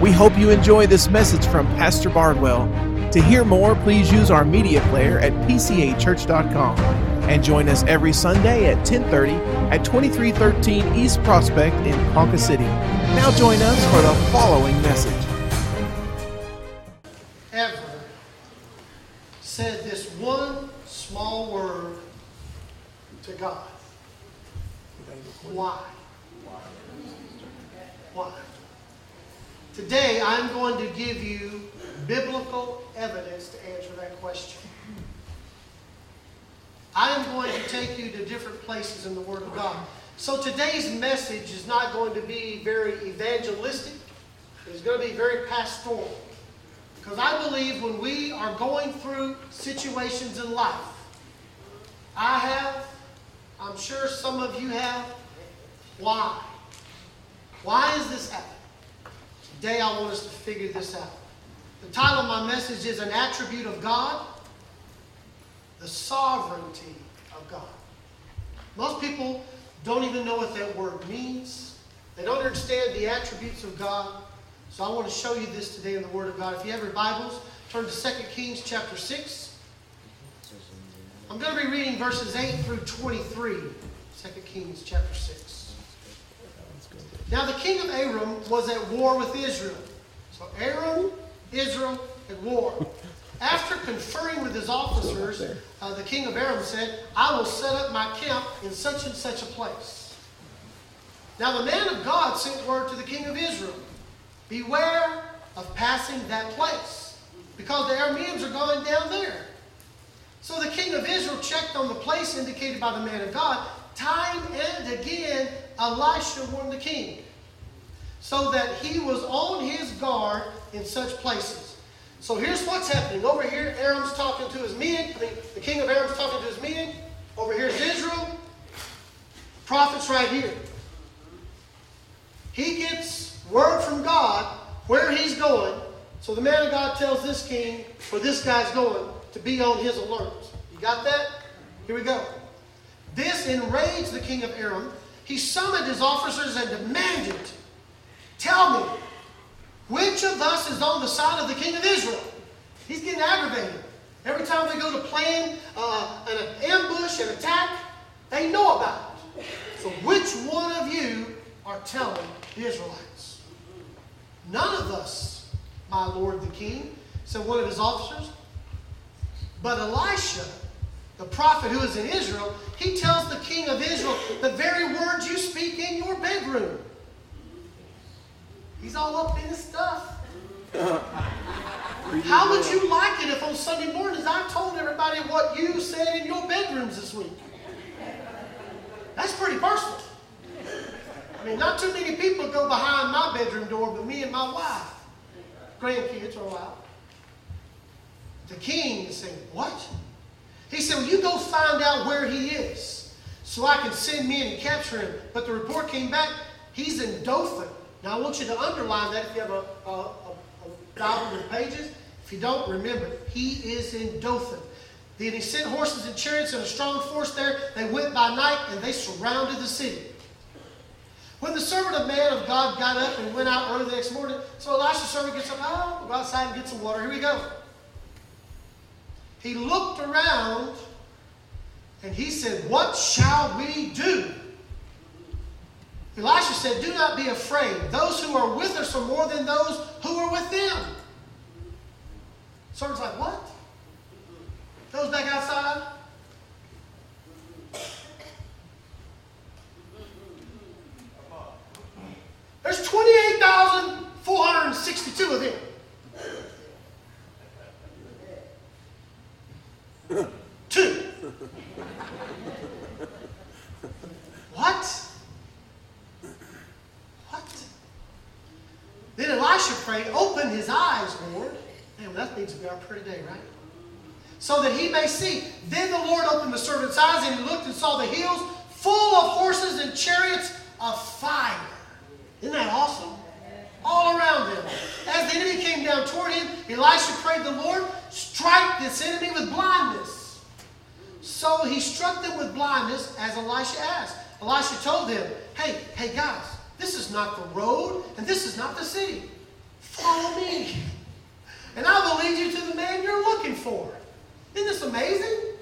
We hope you enjoy this message from Pastor Bardwell. To hear more, please use our media player at pcachurch.com and join us every Sunday at 10:30 at 2313 East Prospect in Ponca City. Now join us for the following message. ever said this one small word to God? Why? Why? Today, I'm going to give you biblical evidence to answer that question. I am going to take you to different places in the Word of God. So today's message is not going to be very evangelistic. It's going to be very pastoral. Because I believe when we are going through situations in life, I have, I'm sure some of you have, why? Why is this happening? Today I want us to figure this out. The title of my message is An Attribute of God, the Sovereignty of God. Most people don't even know what that word means. They don't understand the attributes of God. So I want to show you this today in the Word of God. If you have your Bibles, turn to 2 Kings chapter 6. I'm going to be reading verses 8 through 23. 2 Kings chapter 6. Now the king of Aram was at war with Israel. So Aram, Israel, at war. After conferring with his officers, uh, the king of Aram said, I will set up my camp in such and such a place. Now the man of God sent word to the king of Israel Beware of passing that place, because the Arameans are going down there. So the king of Israel checked on the place indicated by the man of God. Time and again, Elisha warned the king, so that he was on his guard in such places. So here's what's happening. Over here, Aram's talking to his men. The king of Aram's talking to his men. Over here is Israel. Prophet's right here. He gets word from God where he's going. So the man of God tells this king where this guy's going to be on his alert. You got that? Here we go. This enraged the king of Aram. He summoned his officers and demanded, Tell me, which of us is on the side of the king of Israel? He's getting aggravated. Every time they go to plan uh, an ambush, an attack, they know about it. So which one of you are telling the Israelites? None of us, my lord the king, said one of his officers. But Elisha, the prophet who is in Israel, he tells the king of Israel the very words you speak in your bedroom. He's all up in his stuff. How would you like it if on Sunday mornings I told everybody what you said in your bedrooms this week? That's pretty personal. I mean, not too many people go behind my bedroom door but me and my wife. Grandkids are allowed. The king is saying, What? He said, Well, you go find out where he is so I can send men and capture him. But the report came back, he's in Dothan. Now, I want you to underline that if you have a, a, a, a Bible with pages. If you don't, remember, he is in Dothan. Then he sent horses and chariots and a strong force there. They went by night and they surrounded the city. When the servant of man of God got up and went out early the next morning, so Elisha's servant gets up, oh, go outside and get some water. Here we go. He looked around and he said, What shall we do? Elisha said, Do not be afraid. Those who are with us are more than those who are with them. Servant's like, What? Goes back outside. There's 28,462 of them. Two. What? What? Then Elisha prayed, Open his eyes, Lord. Man, that needs to be our prayer today, right? So that he may see. Then the Lord opened the servant's eyes, and he looked and saw the hills full of horses and chariots of fire. Isn't that awesome? All around him. As the enemy came down toward him, Elisha prayed the Lord, strike this enemy with blindness. So he struck them with blindness as Elisha asked. Elisha told them, Hey, hey guys, this is not the road and this is not the city. Follow me, and I will lead you to the man you're looking for. Isn't this amazing?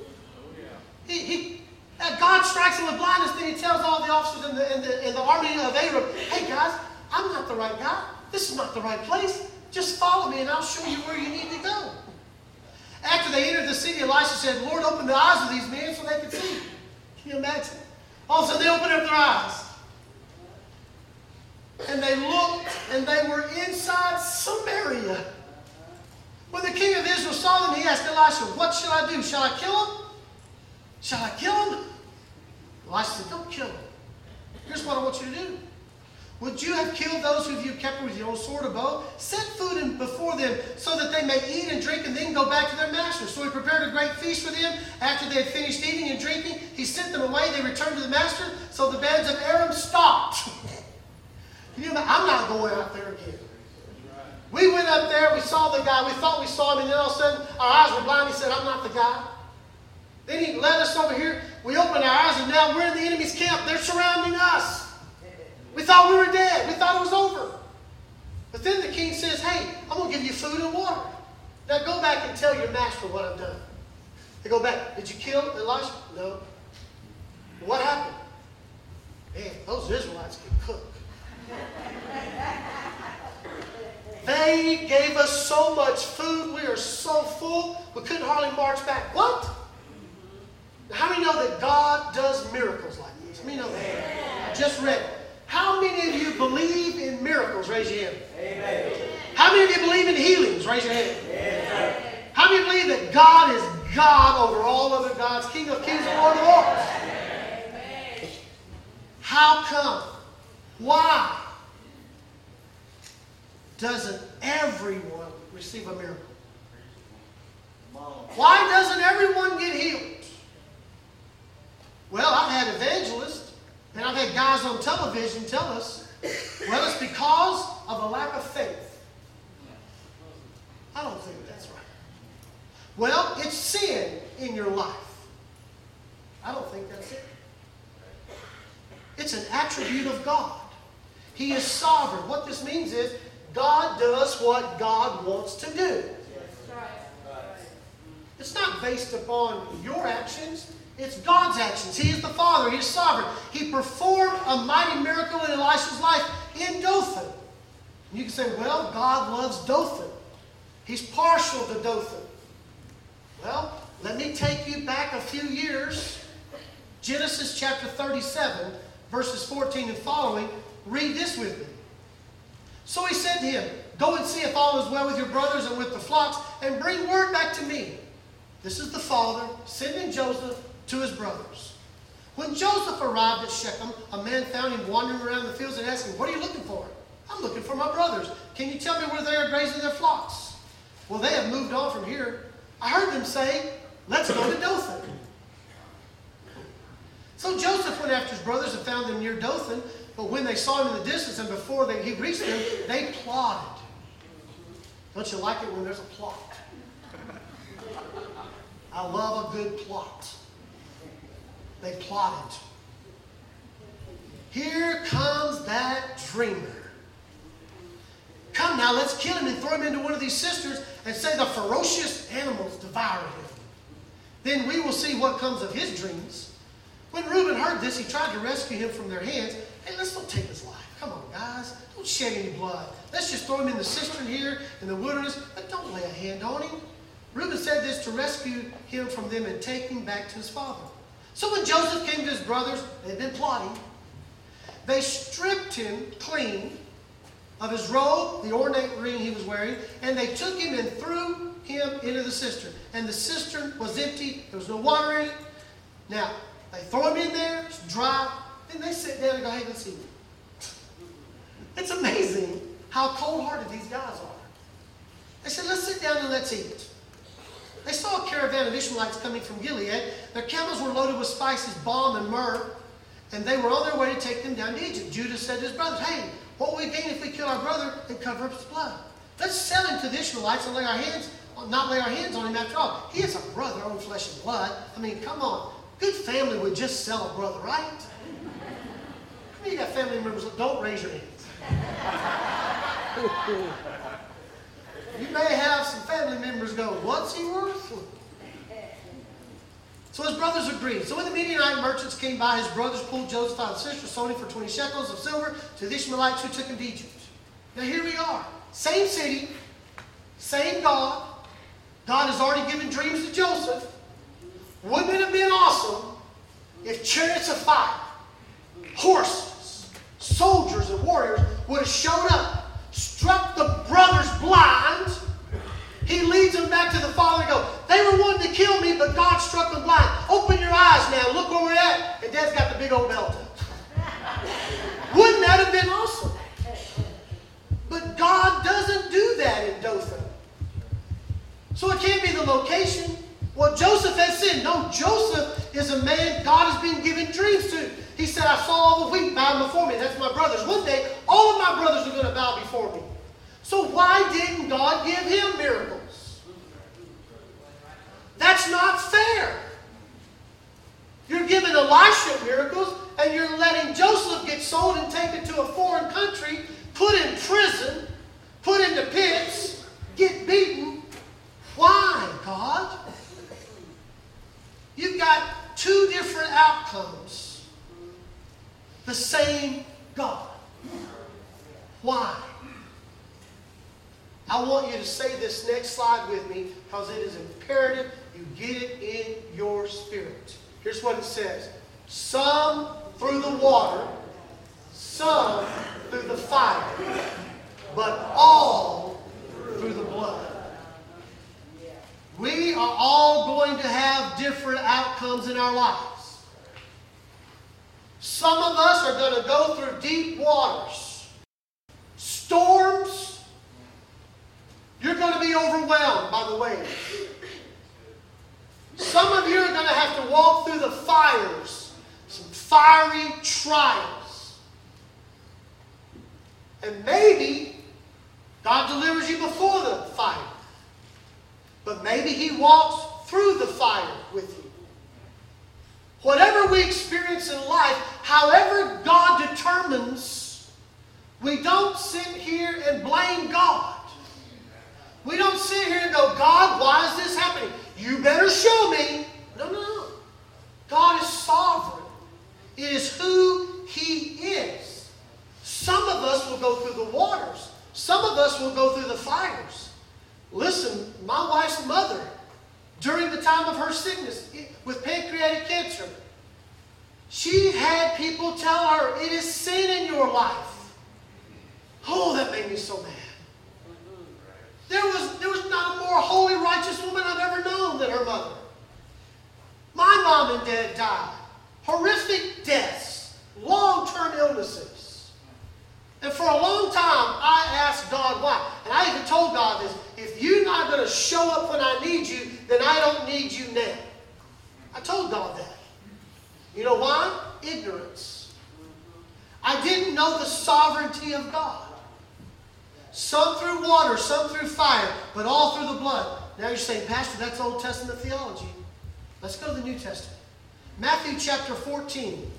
He, he, uh, God strikes him with blindness, then he tells all the officers in the, in the, in the army of Aram, hey guys, I'm not the right guy. This is not the right place. Just follow me and I'll show you where you need to go. After they entered the city, Elisha said, Lord, open the eyes of these men so they can see. Can you imagine? All of a sudden, they opened up their eyes. And they looked, and they were inside Samaria. When the king of Israel saw them, he asked Elisha, What shall I do? Shall I kill him? Shall I kill him? Elisha said, Don't kill him. Here's what I want you to do. Would you have killed those who you kept with your own sword or bow? Set food before them so that they may eat and drink and then go back to their master. So he prepared a great feast for them. After they had finished eating and drinking, he sent them away. They returned to the master. So the bands of Aram stopped. you know, I'm not going out there again. We went up there, we saw the guy, we thought we saw him, and then all of a sudden our eyes were blind. He said, I'm not the guy. Then he led us over here. We opened our eyes, and now we're in the enemy's camp. They're surrounding us. We thought we were dead. We thought it was over. But then the king says, Hey, I'm going to give you food and water. Now go back and tell your master what I've done. They go back. Did you kill Elisha? No. What happened? Man, those Israelites can cook. they gave us so much food. We are so full, we couldn't hardly march back. What? How many know that God does miracles like this? How many know that? I just read it. How many of you believe in miracles? Raise your hand. Amen. How many of you believe in healings? Raise your hand. Amen. How many believe that God is God over all other gods, King of kings and Lord of lords? How come? Why doesn't everyone receive a miracle? Why doesn't everyone get healed? Well, I've had evangelists and I've had guys on television tell us, well, it's because of a lack of faith. I don't think that's right. Well, it's sin in your life. I don't think that's it. It's an attribute of God. He is sovereign. What this means is God does what God wants to do. It's not based upon your actions. It's God's actions. He is the Father. He is sovereign. He performed a mighty miracle in Elisha's life in Dothan. And you can say, well, God loves Dothan. He's partial to Dothan. Well, let me take you back a few years. Genesis chapter 37, verses 14 and following. Read this with me. So he said to him, Go and see if all is well with your brothers and with the flocks, and bring word back to me. This is the father sending Joseph to his brothers. When Joseph arrived at Shechem, a man found him wandering around the fields and asked him, What are you looking for? I'm looking for my brothers. Can you tell me where they are grazing their flocks? Well, they have moved on from here. I heard them say, Let's go to Dothan. So Joseph went after his brothers and found them near Dothan. But when they saw him in the distance and before they, he reached them, they plotted. Don't you like it when there's a plot? I love a good plot. They plotted. Here comes that dreamer. Come now, let's kill him and throw him into one of these cisterns and say the ferocious animals devour him. Then we will see what comes of his dreams. When Reuben heard this, he tried to rescue him from their hands. Hey, let's don't take his life. Come on, guys. Don't shed any blood. Let's just throw him in the cistern here in the wilderness, but don't lay a hand on him. Reuben said this to rescue him from them and take him back to his father. So when Joseph came to his brothers, they'd been plotting, they stripped him clean of his robe, the ornate ring he was wearing, and they took him and threw him into the cistern. And the cistern was empty, there was no water in it. Now, they throw him in there, it's dry, then they sit down and go, hey, let's eat. It's amazing how cold hearted these guys are. They said, let's sit down and let's eat. They saw a caravan of Ishmaelites coming from Gilead. Their camels were loaded with spices, balm, and myrrh, and they were on their way to take them down to Egypt. Judah said to his brothers, Hey, what will we gain if we kill our brother and cover up his blood? Let's sell him to the Ishmaelites and lay our hands, not lay our hands on him after all. He is a brother, own flesh and blood. I mean, come on. Good family would just sell a brother, right? I mean, you got family members that don't raise your hands. You may have some family members go, What's he worth? So his brothers agreed. So when the Midianite merchants came by, his brothers pulled Joseph out of the cistern, sold him for 20 shekels of silver to the Ishmaelites who took him to Egypt. Now here we are. Same city, same God. God has already given dreams to Joseph. Wouldn't it have been awesome if chariots of fire, horses, soldiers, and warriors would have showed up, struck the brothers blind? He leads them back to the father and go, They were wanting to kill me, but God struck them blind. Open your eyes now. Look where we're at. And Dad's got the big old belt. Wouldn't that have been awesome? But God doesn't do that in Dothan. So it can't be the location. Well, Joseph had sinned. No, Joseph is a man God has been giving dreams to. He said, I saw all the wheat bowing before me. That's my brothers. One day, all of my brothers are going to bow before me. So why didn't God give him miracles? That's not fair. You're giving Elisha miracles, and you're letting Joseph get sold and taken to a foreign country, put in prison, put into pits, get beaten. Why, God? You've got two different outcomes. The same God. Why? I want you to say this next slide with me because it is imperative you get it in your spirit. Here's what it says Some through the water, some through the fire, but all through the blood. We are all going to have different outcomes in our lives. Some of us are going to go through deep waters, storms. You're going to be overwhelmed by the waves. Some of you are going to have to walk through the fires, some fiery trials. And maybe God delivers you before the fire. But maybe He walks through the fire with you. Whatever we experience in life, however God determines, we don't sit here and blame God. We don't sit here and go, God, why is this happening? You better show me. No, no, no. God is sovereign. It is who He is. Some of us will go through the waters. Some of us will go through the fires. Listen, my wife's mother, during the time of her sickness with pancreatic cancer, she had people tell her, It is sin in your life. Oh, that made me so mad. There was, there was not a more holy, righteous woman I've ever known than her mother. My mom and dad died. Horrific deaths, long term illnesses. And for a long time, I asked God why. And I even told God this if you're not going to show up when I need you, then I don't need you now. I told God that. You know why? Ignorance. I didn't know the sovereignty of God. Some through water, some through fire, but all through the blood. Now you're saying, Pastor, that's Old Testament theology. Let's go to the New Testament. Matthew chapter 14,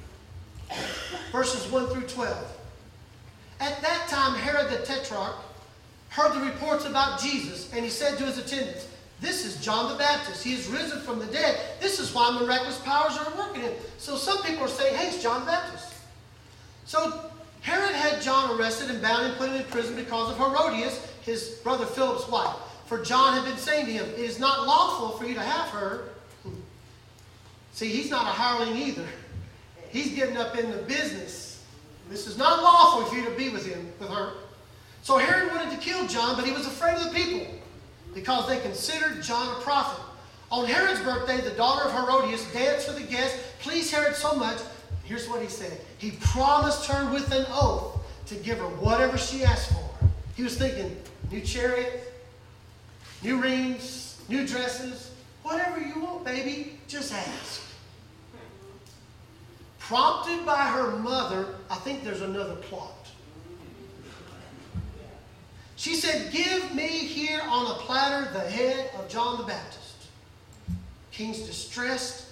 verses 1 through 12. At that time, Herod the Tetrarch heard the reports about Jesus, and he said to his attendants, This is John the Baptist. He is risen from the dead. This is why miraculous powers are working in him. So some people are saying, Hey, it's John the Baptist. So Herod had John arrested and bound and put him in prison because of Herodias, his brother Philip's wife. For John had been saying to him, It is not lawful for you to have her. Hmm. See, he's not a hireling either. He's getting up in the business. This is not lawful for you to be with him, with her. So Herod wanted to kill John, but he was afraid of the people because they considered John a prophet. On Herod's birthday, the daughter of Herodias danced for the guests, pleased Herod so much. Here's what he said He promised her with an oath to give her whatever she asked for. He was thinking, new chariot, new rings, new dresses, whatever you want, baby, just ask. Prompted by her mother, I think there's another plot. She said, Give me here on a platter the head of John the Baptist. King's distressed,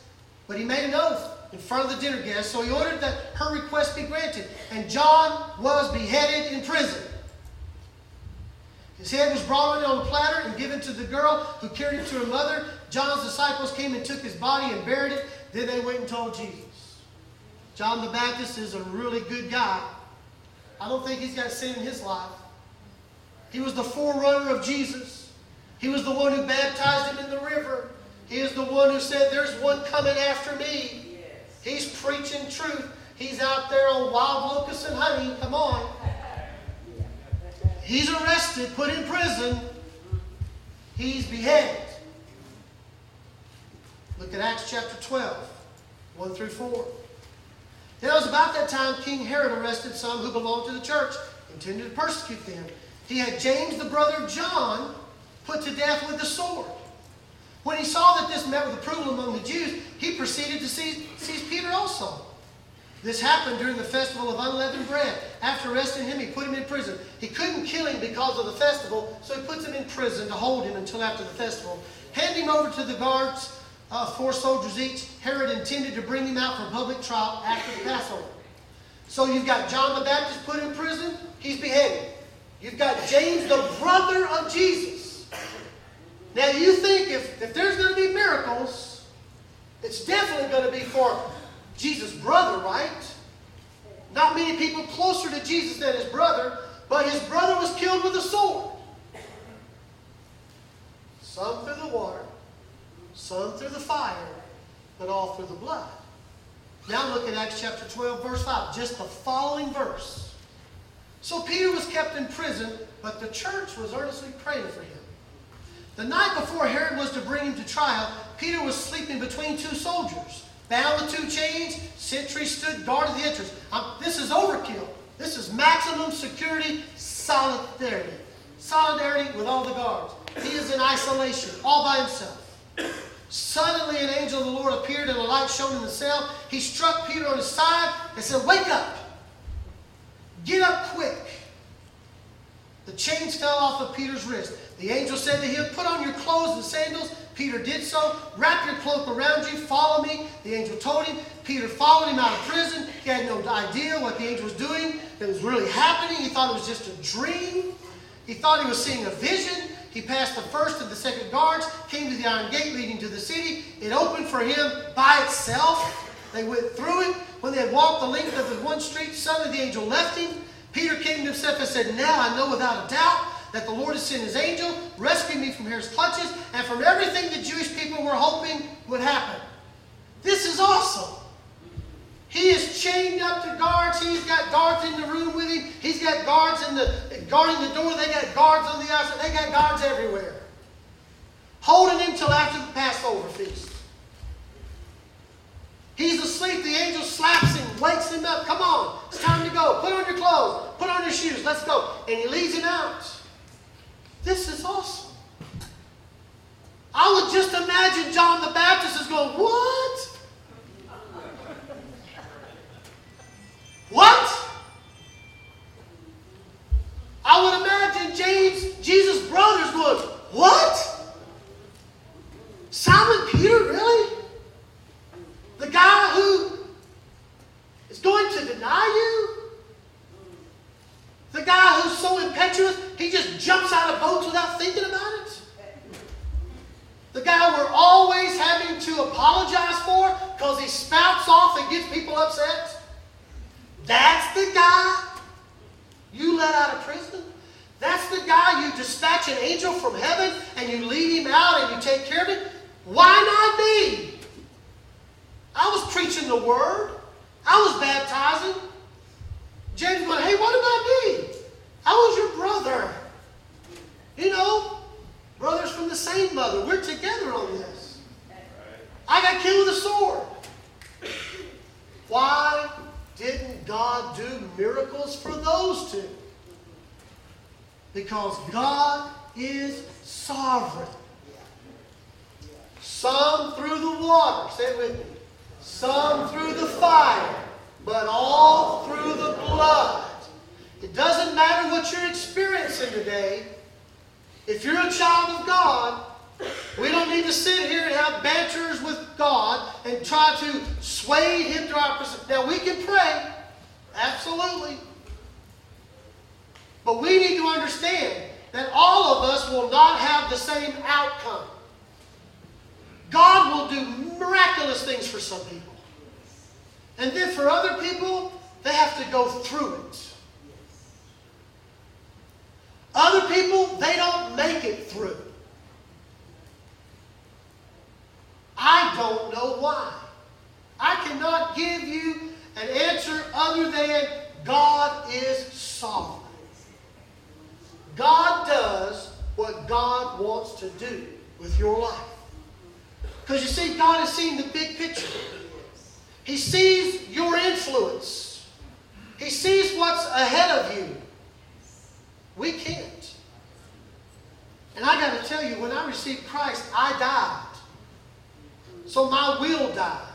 but he made an oath in front of the dinner guests, so he ordered that her request be granted. And John was beheaded in prison. His head was brought on a platter and given to the girl who carried it to her mother. John's disciples came and took his body and buried it. Then they went and told Jesus. John the Baptist is a really good guy. I don't think he's got sin in his life. He was the forerunner of Jesus. He was the one who baptized him in the river. He is the one who said, There's one coming after me. He's preaching truth. He's out there on wild locusts and honey. Come on. He's arrested, put in prison. He's beheaded. Look at Acts chapter 12, 1 through 4. Now, it was about that time King Herod arrested some who belonged to the church, intended to persecute them. He had James, the brother of John, put to death with the sword. When he saw that this met with approval among the Jews, he proceeded to seize, seize Peter also. This happened during the festival of unleavened bread. After arresting him, he put him in prison. He couldn't kill him because of the festival, so he puts him in prison to hold him until after the festival. Hand him over to the guards, uh, four soldiers each. Herod intended to bring him out for public trial after the Passover. So you've got John the Baptist put in prison, he's beheaded. You've got James, the brother of Jesus. Now you think if, if there's going to be miracles, it's definitely going to be for Jesus' brother, right? Not many people closer to Jesus than his brother, but his brother was killed with a sword. Some through the water, some through the fire, but all through the blood. Now look at Acts chapter 12, verse 5, just the following verse. So Peter was kept in prison, but the church was earnestly praying for him. The night before Herod was to bring him to trial, Peter was sleeping between two soldiers. Bound with two chains, sentries stood guard at the entrance. Um, this is overkill. This is maximum security, solidarity. Solidarity with all the guards. He is in isolation, all by himself. Suddenly, an angel of the Lord appeared, and a light shone in the cell. He struck Peter on his side and said, Wake up! Get up quick! The chains fell off of Peter's wrist. The angel said to him, Put on your clothes and sandals. Peter did so. Wrap your cloak around you. Follow me. The angel told him. Peter followed him out of prison. He had no idea what the angel was doing, that was really happening. He thought it was just a dream. He thought he was seeing a vision. He passed the first and the second guards, came to the iron gate leading to the city. It opened for him by itself. They went through it. When they had walked the length of the one street, suddenly the angel left him. Peter came to himself and said, Now I know without a doubt that the Lord has sent his angel, rescued me from Herod's clutches, and from everything the Jewish people were hoping would happen. This is awesome. He is chained up to guards. He's got guards in the room with him. He's got guards in the guarding the door. They got guards on the outside. They got guards everywhere. Holding him till after the Passover feast. He's asleep. The angel slaps him, wakes him up. Come on, it's time to go. Put on your clothes. Put on your shoes. Let's go. And he leads him out. This is awesome. I would just imagine John the Baptist is going, What? What? I would imagine James, Jesus' brothers going, What? Simon Peter, really? The guy who is going to deny you? The guy who's so impetuous, he just jumps out of boats without thinking about it? The guy we're always having to apologize for because he spouts off and gets people upset? That's the guy you let out of prison? That's the guy you dispatch an angel from heaven and you lead him out and you take care of him? Why not me? I was preaching the word. I was baptizing. James went, hey, what about me? I was your brother. You know, brothers from the same mother. We're together on this. I got killed with a sword. Why didn't God do miracles for those two? Because God is sovereign. Some through the water, say it with me. Some through the fire, but all through the blood. It doesn't matter what you're experiencing today. If you're a child of God, we don't need to sit here and have banters with God and try to sway Him to our position. Now, we can pray, absolutely. But we need to understand that all of us will not have the same outcome. God will do miraculous things for some people. And then for other people, they have to go through it. Other people, they don't make it through. I don't know why. I cannot give you an answer other than God is sovereign. God does what God wants to do with your life. Because you see, God has seen the big picture. He sees your influence. He sees what's ahead of you. We can't. And I got to tell you, when I received Christ, I died. So my will died.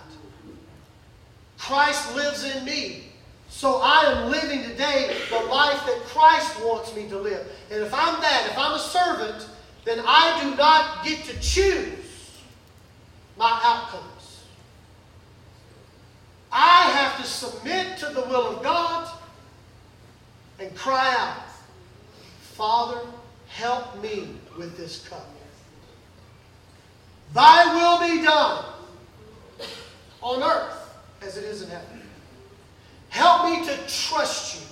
Christ lives in me. So I am living today the life that Christ wants me to live. And if I'm that, if I'm a servant, then I do not get to choose my outcomes. I have to submit to the will of God and cry out, Father, help me with this cup. Thy will be done on earth as it is in heaven. Help me to trust you,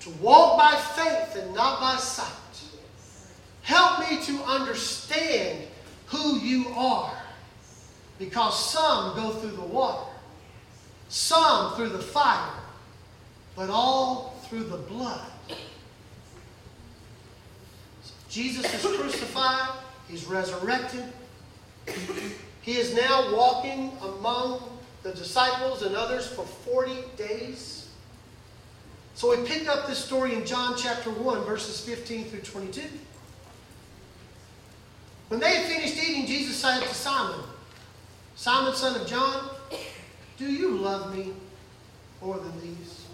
to walk by faith and not by sight. Help me to understand who you are. Because some go through the water, some through the fire, but all through the blood. Jesus is crucified, he's resurrected. He is now walking among the disciples and others for 40 days. So we pick up this story in John chapter 1, verses 15 through 22. When they had finished eating, Jesus said to Simon, Simon, son of John, do you love me more than these?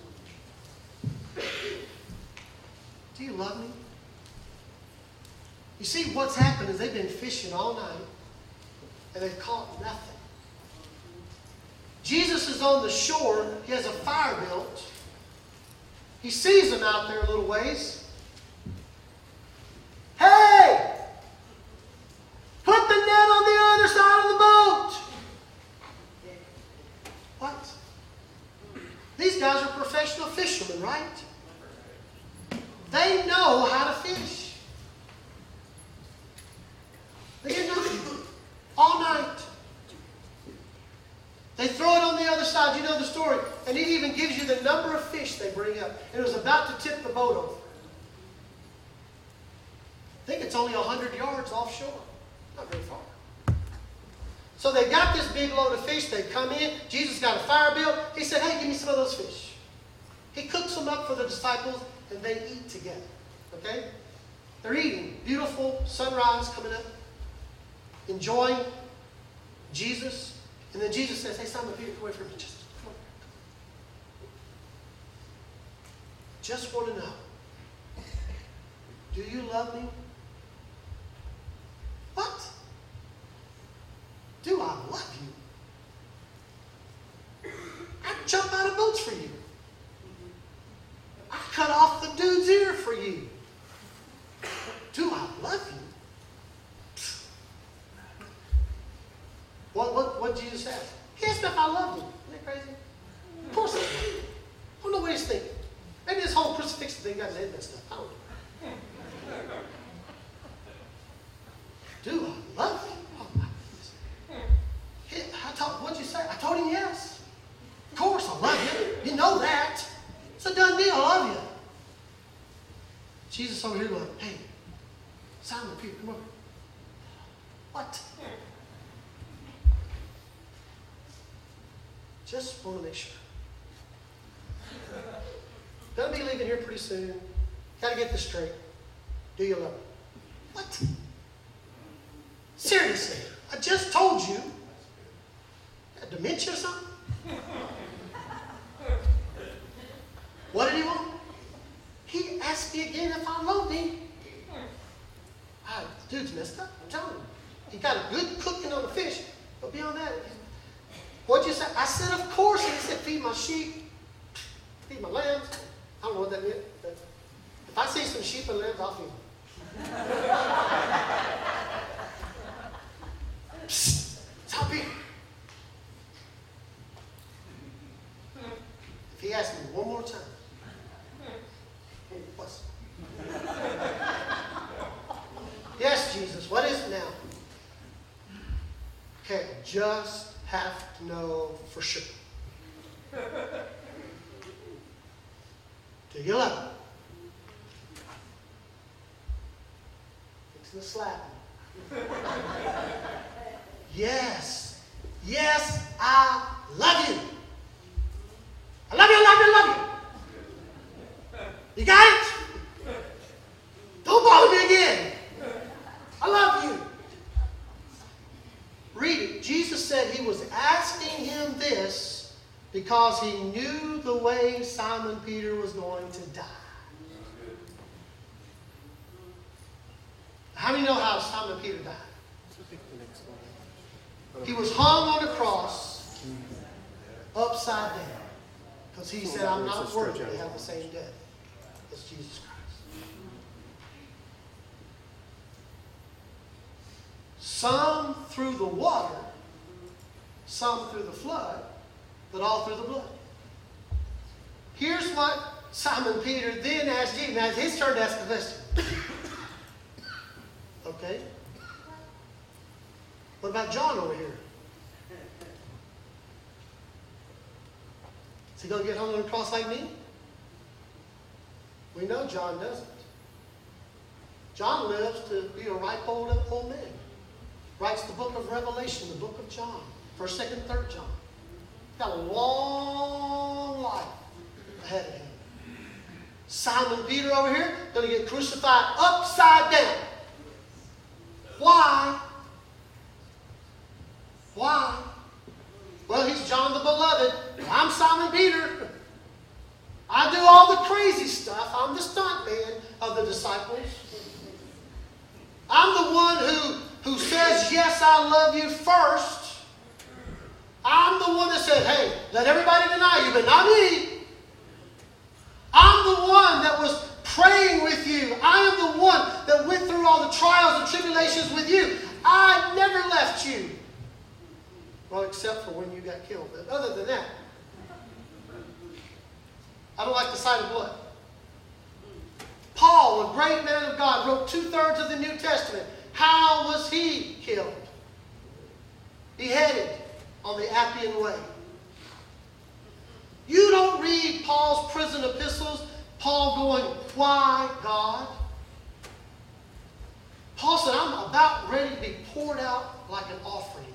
Do you love me? You see, what's happened is they've been fishing all night and they've caught nothing. Jesus is on the shore. He has a fire built. He sees them out there a little ways. Hey! Put the net on the other side of the boat. What? These guys are professional fishermen, right? They know how to fish. They get nothing all night. They throw it on the other side. You know the story. And it even gives you the number of fish they bring up. It was about to tip the boat over. I think it's only 100 yards offshore. Not very far. So they got this big load of fish. They come in. Jesus got a fire built. He said, hey, give me some of those fish. He cooks them up for the disciples, and they eat together. Okay? They're eating. Beautiful sunrise coming up. Enjoying Jesus. And then Jesus says, hey, Simon Peter, come away from me. Just, come on. Just want to know. Do you love me? What? Do I love you? I'd jump out of boats for you. I'd cut off the dude's ear for you. Do I love you? What, what, what Jesus ask? He asked if I loved him. Isn't that crazy? Of course I love him. I don't know what he's thinking. Maybe this whole crucifixion thing got his head messed up. I don't know. Do I love him? Oh my goodness. I told, what'd you say? I told him yes. Of course I love you. You know that. It's a done deal. I love you. Jesus over here going, hey, Simon Peter, come over. What? Hmm. Just want to make sure. Gonna be leaving here pretty soon. Gotta get this straight. Do you love me? What? Seriously, I just told you. Got dementia or something? What did he want? He asked me again if I loved him. I, dude's messed up. I'm telling you. He got a good cooking on the fish, but beyond that, what'd you say? I said, of course. And he said, feed my sheep, feed my lambs. I don't know what that meant. If I see some sheep and lambs, I'll feed them. Psst, stop here. If he asks me one more time, oh, what's Yes, Jesus. What is it now? Okay, just have to know for sure. Do you love him? To slap. Yes. Yes, I love you. I love you, I love you, I love you. You got it? Don't bother me again. I love you. Read it. Jesus said he was asking him this because he knew the way Simon Peter was going to die. How many know how Simon Peter died? He was hung on the cross upside down because he said, I'm not worthy to have the same death as Jesus Christ. Some through the water, some through the flood, but all through the blood. Here's what Simon Peter then asked Jesus. Now it's his turn to ask the question. Okay? What about John over here? Is he going to get hung on the cross like me? We know John doesn't. John lives to be a ripe old, old man. Writes the book of Revelation, the book of John, 1st, 2nd, 3rd John. Got a long life ahead of him. Simon Peter over here, going to get crucified upside down. Why? Why? Well, he's John the Beloved. I'm Simon Peter. I do all the crazy stuff. I'm the stunt man of the disciples. I'm the one who, who says, Yes, I love you first. I'm the one that said, Hey, let everybody deny you, but not me. I'm the one that was praying with you. I am the one that went through all the trials and tribulations with you. I never left you. Well, except for when you got killed. But other than that, I don't like the sight of blood. Paul, a great man of God, wrote two thirds of the New Testament. How was he killed? Beheaded on the Appian Way. You don't read Paul's prison epistles, Paul going, Why, God? Paul said, I'm about ready to be poured out like an offering.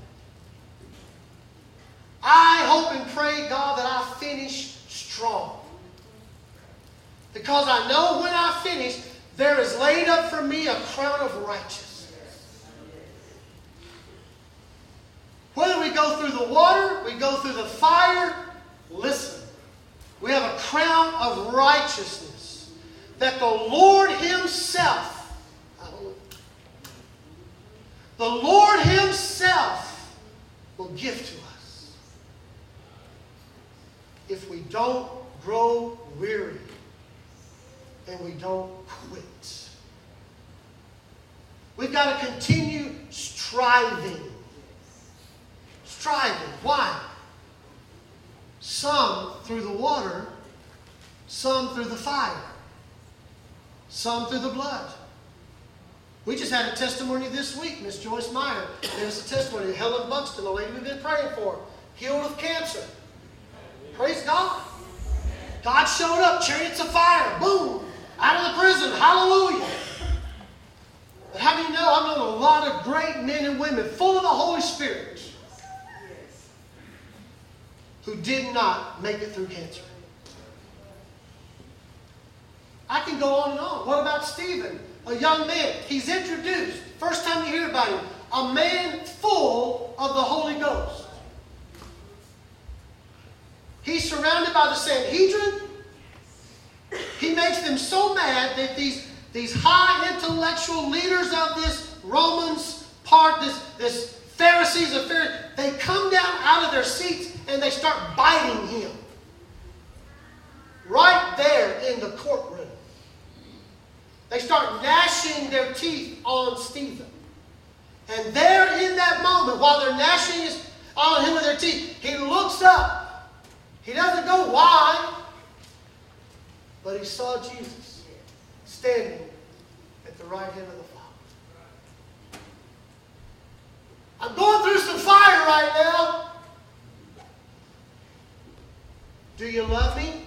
I hope and pray, God, that I finish strong. Because I know when I finish, there is laid up for me a crown of righteousness. Whether we go through the water, we go through the fire, listen. We have a crown of righteousness that the Lord Himself, the Lord Himself will give to us if we don't grow weary and we don't quit. We've got to continue striving. Striving. Why? Some through the water, some through the fire, some through the blood. We just had a testimony this week, Miss Joyce Meyer. There's a testimony Helen Buxton, the lady we've been praying for, healed of cancer. Praise God. God showed up, chariots of fire, boom, out of the prison, hallelujah. But how do you know? I've known a lot of great men and women full of the Holy Spirit who did not make it through cancer. I can go on and on. What about Stephen? A young man. He's introduced. First time you hear about him. A man full of the Holy Ghost. He's surrounded by the Sanhedrin. He makes them so mad that these, these high intellectual leaders of this Romans part, this, this Pharisees of Pharisees, they come down out of their seats and they start biting him. Right there in the courtroom. They start gnashing their teeth on Stephen. And there in that moment, while they're gnashing his, on him with their teeth, he looks up. He doesn't know why, but he saw Jesus standing at the right hand of the Father. I'm going through some fire right now. Do you love me?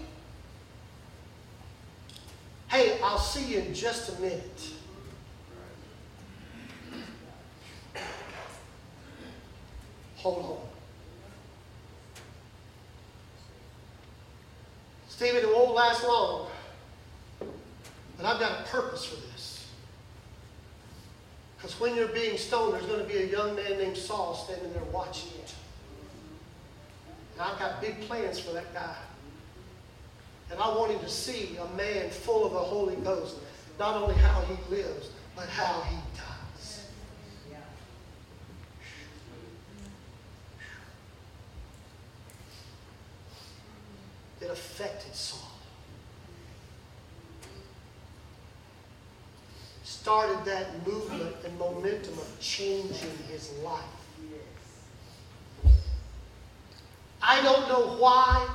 Hey, I'll see you in just a minute. Hold on. Stephen, it won't last long. But I've got a purpose for this. Because when you're being stoned, there's going to be a young man named Saul standing there watching it. And I've got big plans for that guy. And I want him to see a man full of the Holy Ghost, not only how he lives, but how he dies. It affected Saul. Started that movement and momentum of changing his life. I don't know why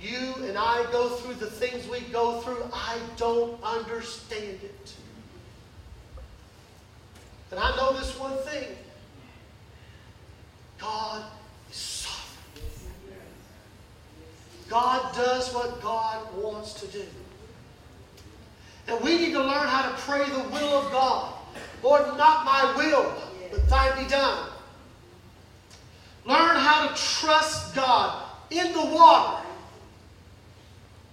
you and I go through the things we go through. I don't understand it. And I know this one thing God is sovereign. God does what God wants to do. And we need to learn how to pray the will of God. Lord, not my will, but thine be done. Learn how to trust God in the water,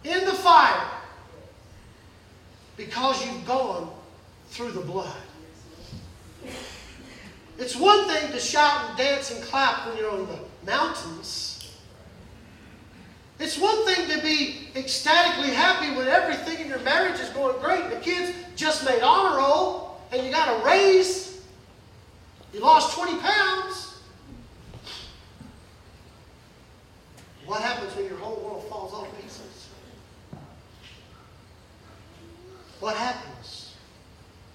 in the fire, because you've gone through the blood. It's one thing to shout and dance and clap when you're on the mountains. It's one thing to be ecstatically happy when everything in your marriage is going great. The kids just made honor roll and you got a raise. You lost 20 pounds. What happens when your whole world falls off pieces? What happens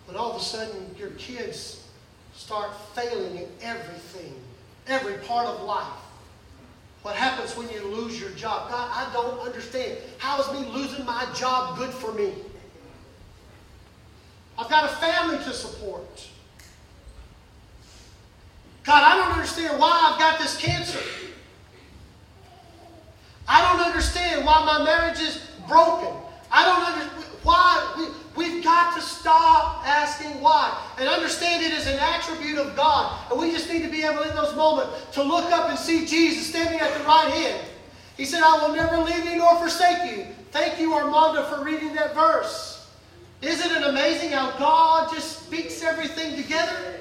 when all of a sudden your kids start failing in everything, every part of life? What happens when you lose your job? God, I don't understand. How is me losing my job good for me? I've got a family to support. God, I don't understand why I've got this cancer. I don't understand why my marriage is broken. And we just need to be able in those moments to look up and see Jesus standing at the right hand. He said, I will never leave you nor forsake you. Thank you, Armando, for reading that verse. Isn't it amazing how God just speaks everything together?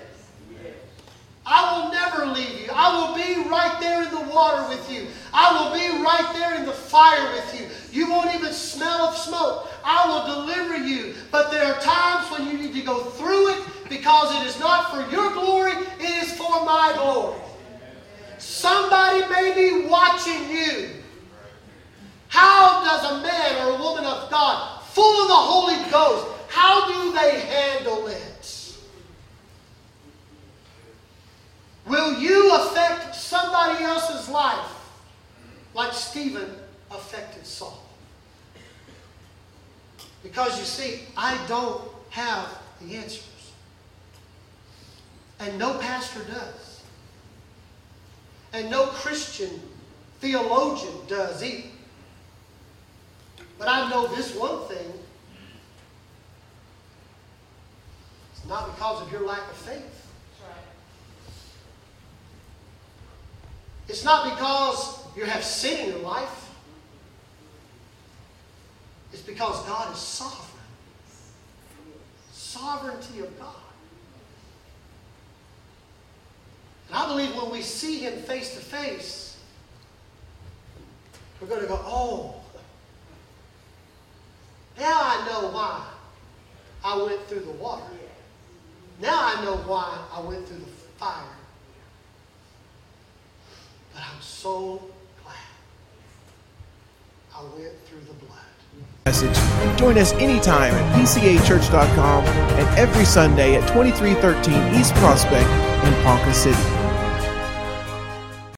I will never leave you. I will be right there in the water with you. I will be right there in the fire with you. You won't even smell of smoke. I will deliver you. But there are times when you need to go through it because it is not for your glory, it is for my glory. Somebody may be watching you. How does a man or a woman of God, full of the Holy Ghost, how do they handle it? Will you affect somebody else's life like Stephen affected Saul? Because you see, I don't have the answers. And no pastor does. And no Christian theologian does either. But I know this one thing. It's not because of your lack of faith. It's not because you have sin in your life. It's because God is sovereign. Sovereignty of God. And I believe when we see Him face to face, we're going to go, oh, now I know why I went through the water. Now I know why I went through the fire. But I'm so glad I went through the blood. Message. Join us anytime at pcachurch.com and every Sunday at 2313 East Prospect in Ponca City.